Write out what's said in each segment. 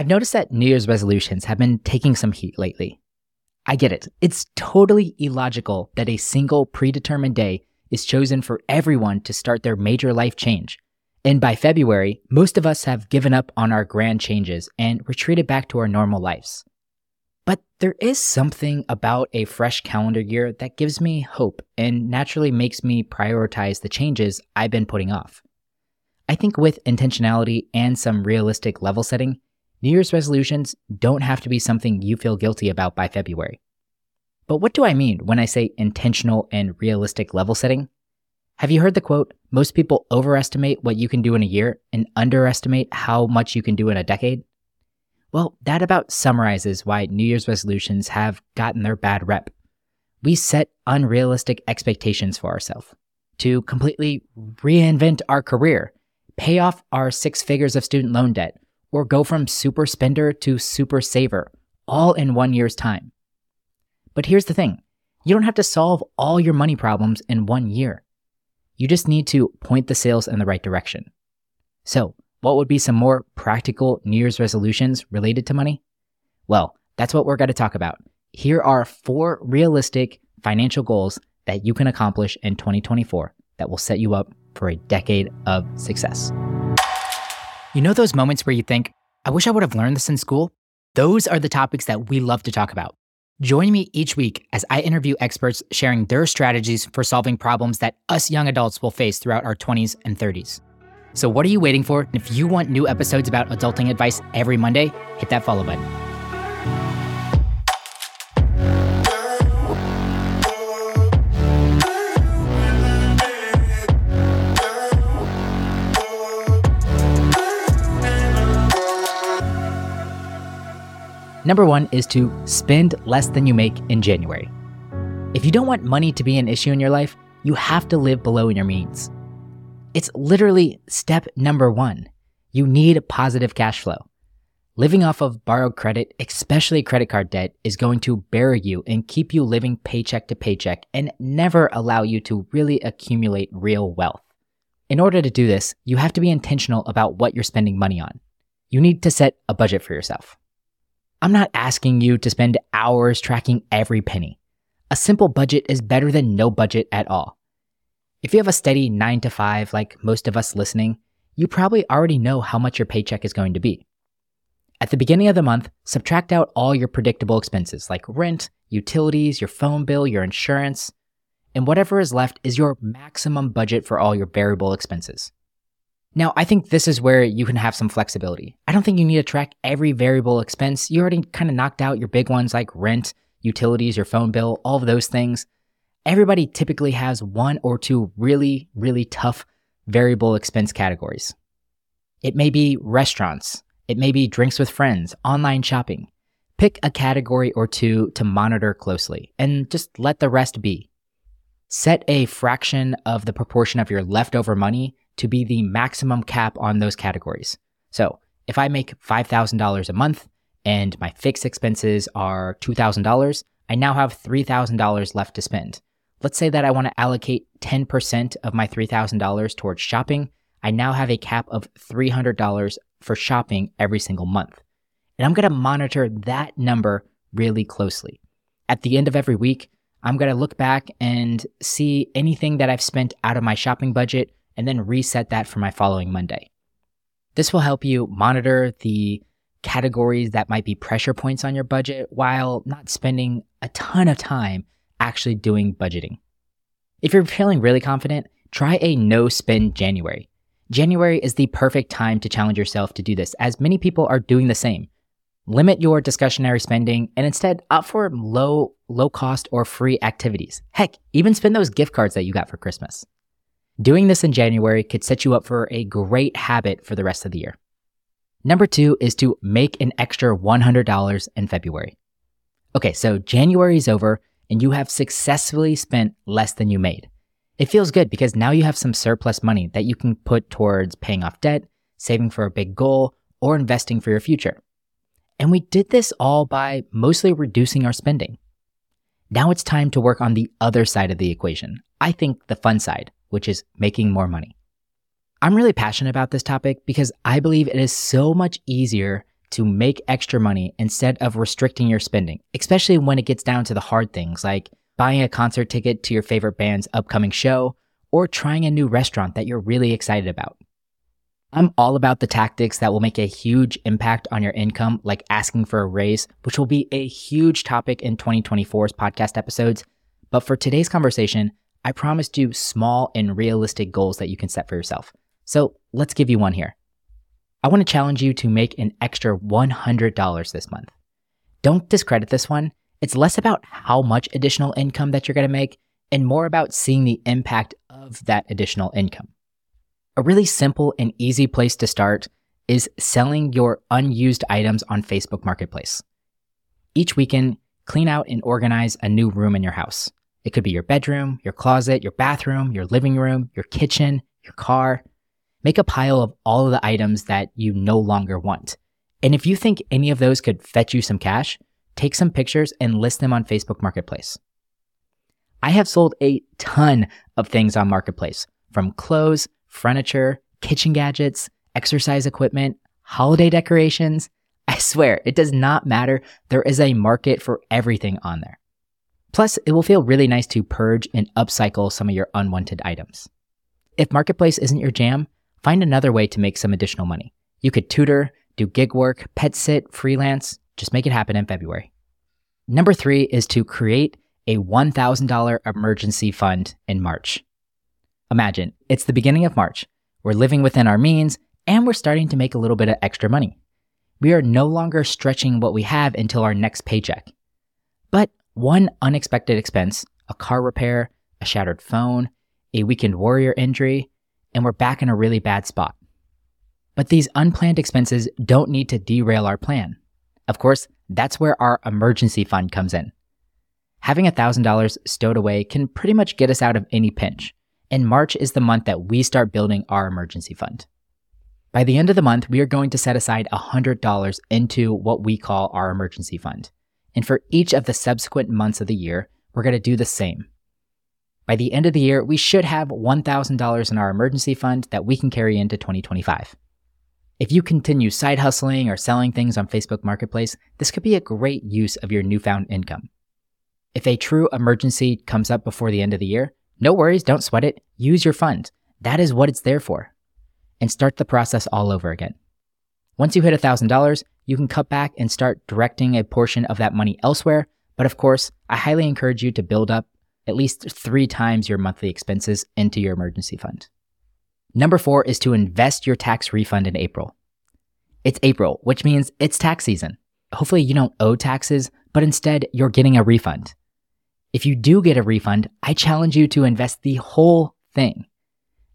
I've noticed that New Year's resolutions have been taking some heat lately. I get it. It's totally illogical that a single predetermined day is chosen for everyone to start their major life change. And by February, most of us have given up on our grand changes and retreated back to our normal lives. But there is something about a fresh calendar year that gives me hope and naturally makes me prioritize the changes I've been putting off. I think with intentionality and some realistic level setting, New Year's resolutions don't have to be something you feel guilty about by February. But what do I mean when I say intentional and realistic level setting? Have you heard the quote, most people overestimate what you can do in a year and underestimate how much you can do in a decade? Well, that about summarizes why New Year's resolutions have gotten their bad rep. We set unrealistic expectations for ourselves to completely reinvent our career, pay off our six figures of student loan debt, or go from super spender to super saver, all in one year's time. But here's the thing you don't have to solve all your money problems in one year. You just need to point the sails in the right direction. So, what would be some more practical New Year's resolutions related to money? Well, that's what we're going to talk about. Here are four realistic financial goals that you can accomplish in 2024 that will set you up for a decade of success. You know those moments where you think, I wish I would have learned this in school? Those are the topics that we love to talk about. Join me each week as I interview experts sharing their strategies for solving problems that us young adults will face throughout our 20s and 30s. So, what are you waiting for? If you want new episodes about adulting advice every Monday, hit that follow button. Number one is to spend less than you make in January. If you don't want money to be an issue in your life, you have to live below your means. It's literally step number one. You need positive cash flow. Living off of borrowed credit, especially credit card debt, is going to bury you and keep you living paycheck to paycheck and never allow you to really accumulate real wealth. In order to do this, you have to be intentional about what you're spending money on. You need to set a budget for yourself. I'm not asking you to spend hours tracking every penny. A simple budget is better than no budget at all. If you have a steady 9 to 5, like most of us listening, you probably already know how much your paycheck is going to be. At the beginning of the month, subtract out all your predictable expenses like rent, utilities, your phone bill, your insurance, and whatever is left is your maximum budget for all your variable expenses. Now, I think this is where you can have some flexibility. I don't think you need to track every variable expense. You already kind of knocked out your big ones like rent, utilities, your phone bill, all of those things. Everybody typically has one or two really, really tough variable expense categories. It may be restaurants, it may be drinks with friends, online shopping. Pick a category or two to monitor closely and just let the rest be. Set a fraction of the proportion of your leftover money to be the maximum cap on those categories. So if I make $5,000 a month and my fixed expenses are $2,000, I now have $3,000 left to spend. Let's say that I want to allocate 10% of my $3,000 towards shopping. I now have a cap of $300 for shopping every single month. And I'm going to monitor that number really closely. At the end of every week, I'm going to look back and see anything that I've spent out of my shopping budget and then reset that for my following Monday. This will help you monitor the categories that might be pressure points on your budget while not spending a ton of time actually doing budgeting. If you're feeling really confident, try a no spend January. January is the perfect time to challenge yourself to do this, as many people are doing the same. Limit your discretionary spending and instead opt for low, low cost or free activities. Heck, even spend those gift cards that you got for Christmas. Doing this in January could set you up for a great habit for the rest of the year. Number two is to make an extra $100 in February. Okay, so January is over and you have successfully spent less than you made. It feels good because now you have some surplus money that you can put towards paying off debt, saving for a big goal, or investing for your future. And we did this all by mostly reducing our spending. Now it's time to work on the other side of the equation. I think the fun side, which is making more money. I'm really passionate about this topic because I believe it is so much easier to make extra money instead of restricting your spending, especially when it gets down to the hard things like buying a concert ticket to your favorite band's upcoming show or trying a new restaurant that you're really excited about. I'm all about the tactics that will make a huge impact on your income, like asking for a raise, which will be a huge topic in 2024's podcast episodes. But for today's conversation, I promised you small and realistic goals that you can set for yourself. So let's give you one here. I want to challenge you to make an extra $100 this month. Don't discredit this one. It's less about how much additional income that you're going to make and more about seeing the impact of that additional income. A really simple and easy place to start is selling your unused items on Facebook Marketplace. Each weekend, clean out and organize a new room in your house. It could be your bedroom, your closet, your bathroom, your living room, your kitchen, your car. Make a pile of all of the items that you no longer want. And if you think any of those could fetch you some cash, take some pictures and list them on Facebook Marketplace. I have sold a ton of things on Marketplace, from clothes, furniture, kitchen gadgets, exercise equipment, holiday decorations. I swear, it does not matter. There is a market for everything on there. Plus, it will feel really nice to purge and upcycle some of your unwanted items. If Marketplace isn't your jam, find another way to make some additional money. You could tutor, do gig work, pet sit, freelance, just make it happen in February. Number three is to create a $1,000 emergency fund in March. Imagine it's the beginning of March. We're living within our means and we're starting to make a little bit of extra money. We are no longer stretching what we have until our next paycheck. One unexpected expense, a car repair, a shattered phone, a weekend warrior injury, and we're back in a really bad spot. But these unplanned expenses don't need to derail our plan. Of course, that's where our emergency fund comes in. Having $1,000 stowed away can pretty much get us out of any pinch, and March is the month that we start building our emergency fund. By the end of the month, we are going to set aside $100 into what we call our emergency fund. And for each of the subsequent months of the year, we're going to do the same. By the end of the year, we should have $1,000 in our emergency fund that we can carry into 2025. If you continue side hustling or selling things on Facebook Marketplace, this could be a great use of your newfound income. If a true emergency comes up before the end of the year, no worries, don't sweat it. Use your fund. That is what it's there for. And start the process all over again. Once you hit $1,000, you can cut back and start directing a portion of that money elsewhere. But of course, I highly encourage you to build up at least three times your monthly expenses into your emergency fund. Number four is to invest your tax refund in April. It's April, which means it's tax season. Hopefully, you don't owe taxes, but instead, you're getting a refund. If you do get a refund, I challenge you to invest the whole thing.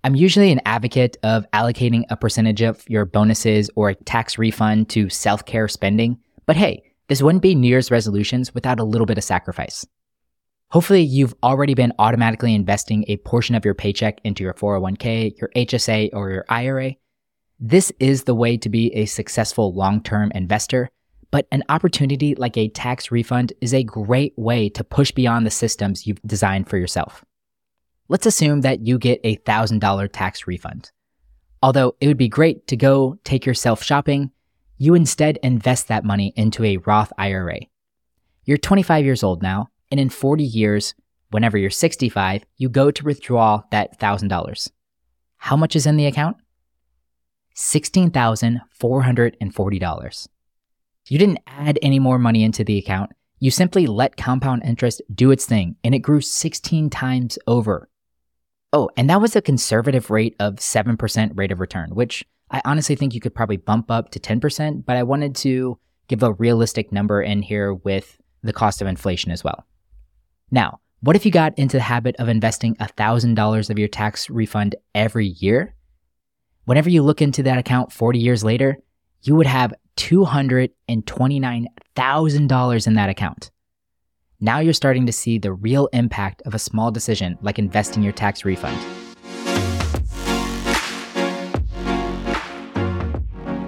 I'm usually an advocate of allocating a percentage of your bonuses or a tax refund to self care spending, but hey, this wouldn't be New Year's resolutions without a little bit of sacrifice. Hopefully, you've already been automatically investing a portion of your paycheck into your 401k, your HSA, or your IRA. This is the way to be a successful long term investor, but an opportunity like a tax refund is a great way to push beyond the systems you've designed for yourself. Let's assume that you get a $1,000 tax refund. Although it would be great to go take yourself shopping, you instead invest that money into a Roth IRA. You're 25 years old now, and in 40 years, whenever you're 65, you go to withdraw that $1,000. How much is in the account? $16,440. You didn't add any more money into the account. You simply let compound interest do its thing, and it grew 16 times over. Oh, and that was a conservative rate of 7% rate of return, which I honestly think you could probably bump up to 10%, but I wanted to give a realistic number in here with the cost of inflation as well. Now, what if you got into the habit of investing $1,000 of your tax refund every year? Whenever you look into that account 40 years later, you would have $229,000 in that account. Now you're starting to see the real impact of a small decision like investing your tax refund.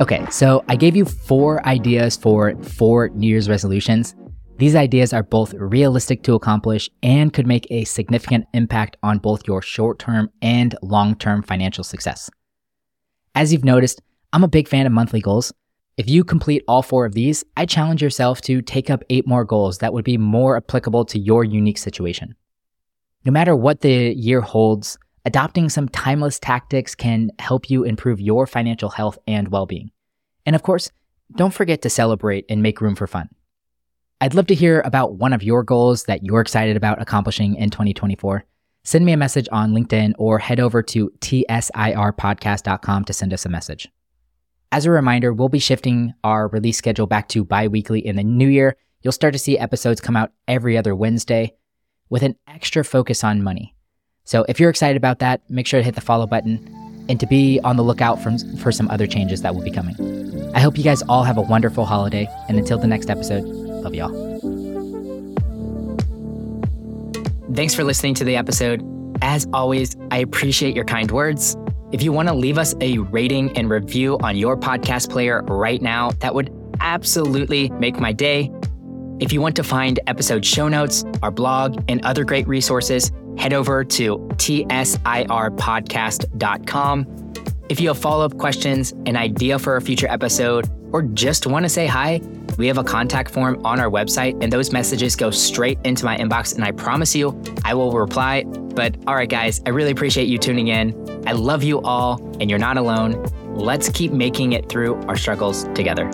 Okay, so I gave you four ideas for four New Year's resolutions. These ideas are both realistic to accomplish and could make a significant impact on both your short term and long term financial success. As you've noticed, I'm a big fan of monthly goals, If you complete all four of these, I challenge yourself to take up eight more goals that would be more applicable to your unique situation. No matter what the year holds, adopting some timeless tactics can help you improve your financial health and well being. And of course, don't forget to celebrate and make room for fun. I'd love to hear about one of your goals that you're excited about accomplishing in 2024. Send me a message on LinkedIn or head over to tsirpodcast.com to send us a message. As a reminder, we'll be shifting our release schedule back to bi weekly in the new year. You'll start to see episodes come out every other Wednesday with an extra focus on money. So if you're excited about that, make sure to hit the follow button and to be on the lookout from, for some other changes that will be coming. I hope you guys all have a wonderful holiday. And until the next episode, love y'all. Thanks for listening to the episode. As always, I appreciate your kind words. If you want to leave us a rating and review on your podcast player right now, that would absolutely make my day. If you want to find episode show notes, our blog, and other great resources, head over to tsirpodcast.com. If you have follow up questions, an idea for a future episode, or just want to say hi, we have a contact form on our website, and those messages go straight into my inbox. And I promise you, I will reply. But all right, guys, I really appreciate you tuning in. I love you all, and you're not alone. Let's keep making it through our struggles together.